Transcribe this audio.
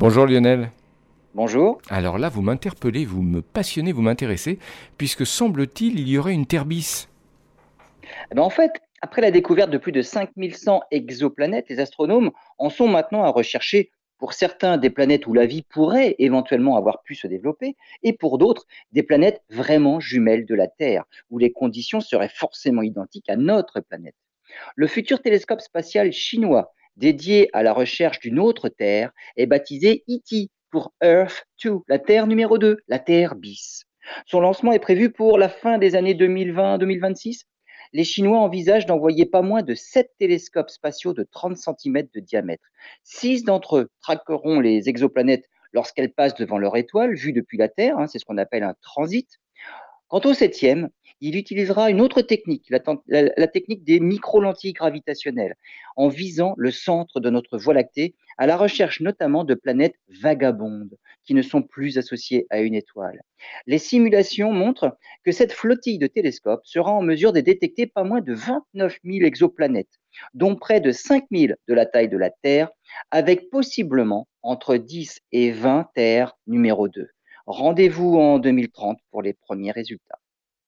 Bonjour Lionel. Bonjour. Alors là, vous m'interpellez, vous me passionnez, vous m'intéressez, puisque semble-t-il, il y aurait une Terre bis. Eh ben, en fait, après la découverte de plus de 5100 exoplanètes, les astronomes en sont maintenant à rechercher pour certains des planètes où la vie pourrait éventuellement avoir pu se développer, et pour d'autres des planètes vraiment jumelles de la Terre, où les conditions seraient forcément identiques à notre planète. Le futur télescope spatial chinois dédié à la recherche d'une autre Terre est baptisé ET pour Earth 2, la Terre numéro 2, la Terre bis. Son lancement est prévu pour la fin des années 2020-2026. Les Chinois envisagent d'envoyer pas moins de 7 télescopes spatiaux de 30 cm de diamètre. Six d'entre eux traqueront les exoplanètes lorsqu'elles passent devant leur étoile, vue depuis la Terre, hein, c'est ce qu'on appelle un transit. Quant au septième, il utilisera une autre technique, la, technique des micro-lentilles gravitationnelles, en visant le centre de notre Voie lactée, à la recherche notamment de planètes vagabondes qui ne sont plus associées à une étoile. Les simulations montrent que cette flottille de télescopes sera en mesure de détecter pas moins de 29 000 exoplanètes, dont près de 5 000 de la taille de la Terre, avec possiblement entre 10 et 20 Terres numéro 2. Rendez-vous en 2030 pour les premiers résultats.